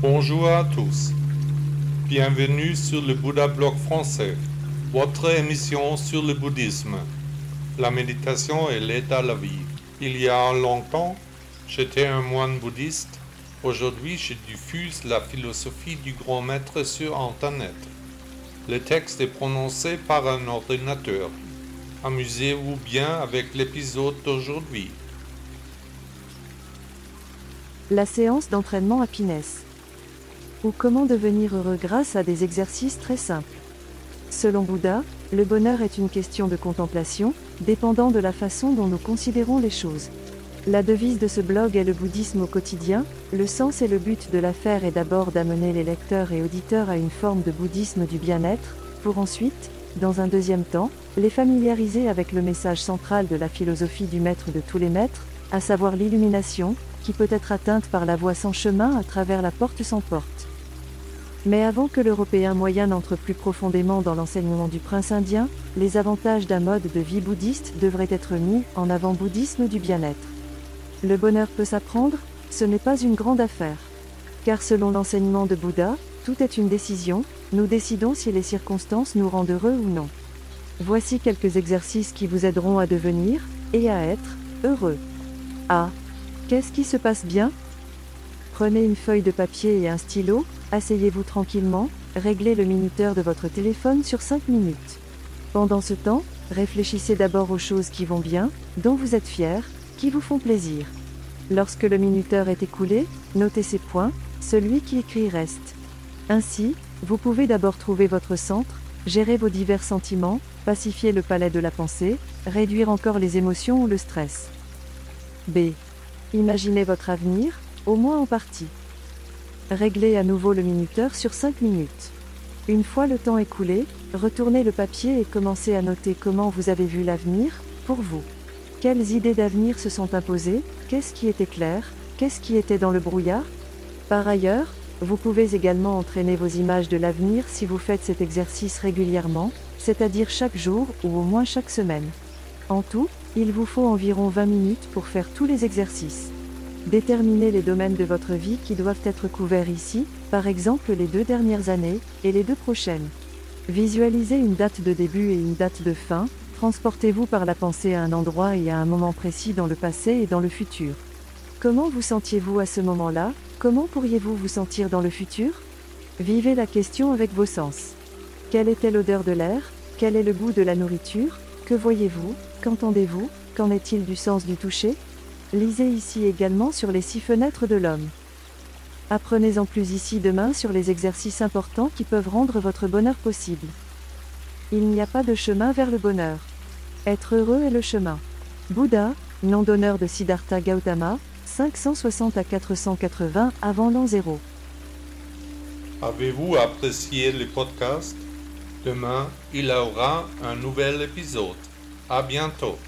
Bonjour à tous. Bienvenue sur le Bouddha Blog français, votre émission sur le bouddhisme. La méditation et l'aide à la vie. Il y a longtemps, j'étais un moine bouddhiste. Aujourd'hui, je diffuse la philosophie du grand maître sur Internet. Le texte est prononcé par un ordinateur. Amusez-vous bien avec l'épisode d'aujourd'hui. La séance d'entraînement Happiness. Ou comment devenir heureux grâce à des exercices très simples. Selon Bouddha, le bonheur est une question de contemplation, dépendant de la façon dont nous considérons les choses. La devise de ce blog est le bouddhisme au quotidien, le sens et le but de l'affaire est d'abord d'amener les lecteurs et auditeurs à une forme de bouddhisme du bien-être, pour ensuite, dans un deuxième temps, les familiariser avec le message central de la philosophie du maître de tous les maîtres, à savoir l'illumination, qui peut être atteinte par la voie sans chemin à travers la porte sans porte. Mais avant que l'Européen moyen n'entre plus profondément dans l'enseignement du prince indien, les avantages d'un mode de vie bouddhiste devraient être mis en avant bouddhisme du bien-être. Le bonheur peut s'apprendre, ce n'est pas une grande affaire. Car selon l'enseignement de Bouddha, tout est une décision, nous décidons si les circonstances nous rendent heureux ou non. Voici quelques exercices qui vous aideront à devenir, et à être, heureux. A. Qu'est-ce qui se passe bien? Prenez une feuille de papier et un stylo, asseyez-vous tranquillement, réglez le minuteur de votre téléphone sur 5 minutes. Pendant ce temps, réfléchissez d'abord aux choses qui vont bien, dont vous êtes fier, qui vous font plaisir. Lorsque le minuteur est écoulé, notez ces points, celui qui écrit reste. Ainsi, vous pouvez d'abord trouver votre centre, gérer vos divers sentiments, pacifier le palais de la pensée, réduire encore les émotions ou le stress. B. Imaginez votre avenir, au moins en partie. Réglez à nouveau le minuteur sur 5 minutes. Une fois le temps écoulé, retournez le papier et commencez à noter comment vous avez vu l'avenir, pour vous. Quelles idées d'avenir se sont imposées, qu'est-ce qui était clair, qu'est-ce qui était dans le brouillard? Par ailleurs, vous pouvez également entraîner vos images de l'avenir si vous faites cet exercice régulièrement, c'est-à-dire chaque jour ou au moins chaque semaine. En tout, il vous faut environ 20 minutes pour faire tous les exercices. Déterminez les domaines de votre vie qui doivent être couverts ici, par exemple les deux dernières années, et les deux prochaines. Visualisez une date de début et une date de fin, transportez-vous par la pensée à un endroit et à un moment précis dans le passé et dans le futur. Comment vous sentiez-vous à ce moment-là? Comment pourriez-vous vous sentir dans le futur? Vivez la question avec vos sens. Quelle était l'odeur de l'air? Quel est le goût de la nourriture? Que voyez-vous? Qu'entendez-vous? Qu'en est-il du sens du toucher? Lisez ici également sur les six fenêtres de l'homme. Apprenez en plus ici demain sur les exercices importants qui peuvent rendre votre bonheur possible. Il n'y a pas de chemin vers le bonheur. Être heureux est le chemin. Bouddha, nom d'honneur de Siddhartha Gautama, 560 à 480 avant l'an 0. Avez-vous apprécié le podcast Demain, il aura un nouvel épisode. À bientôt.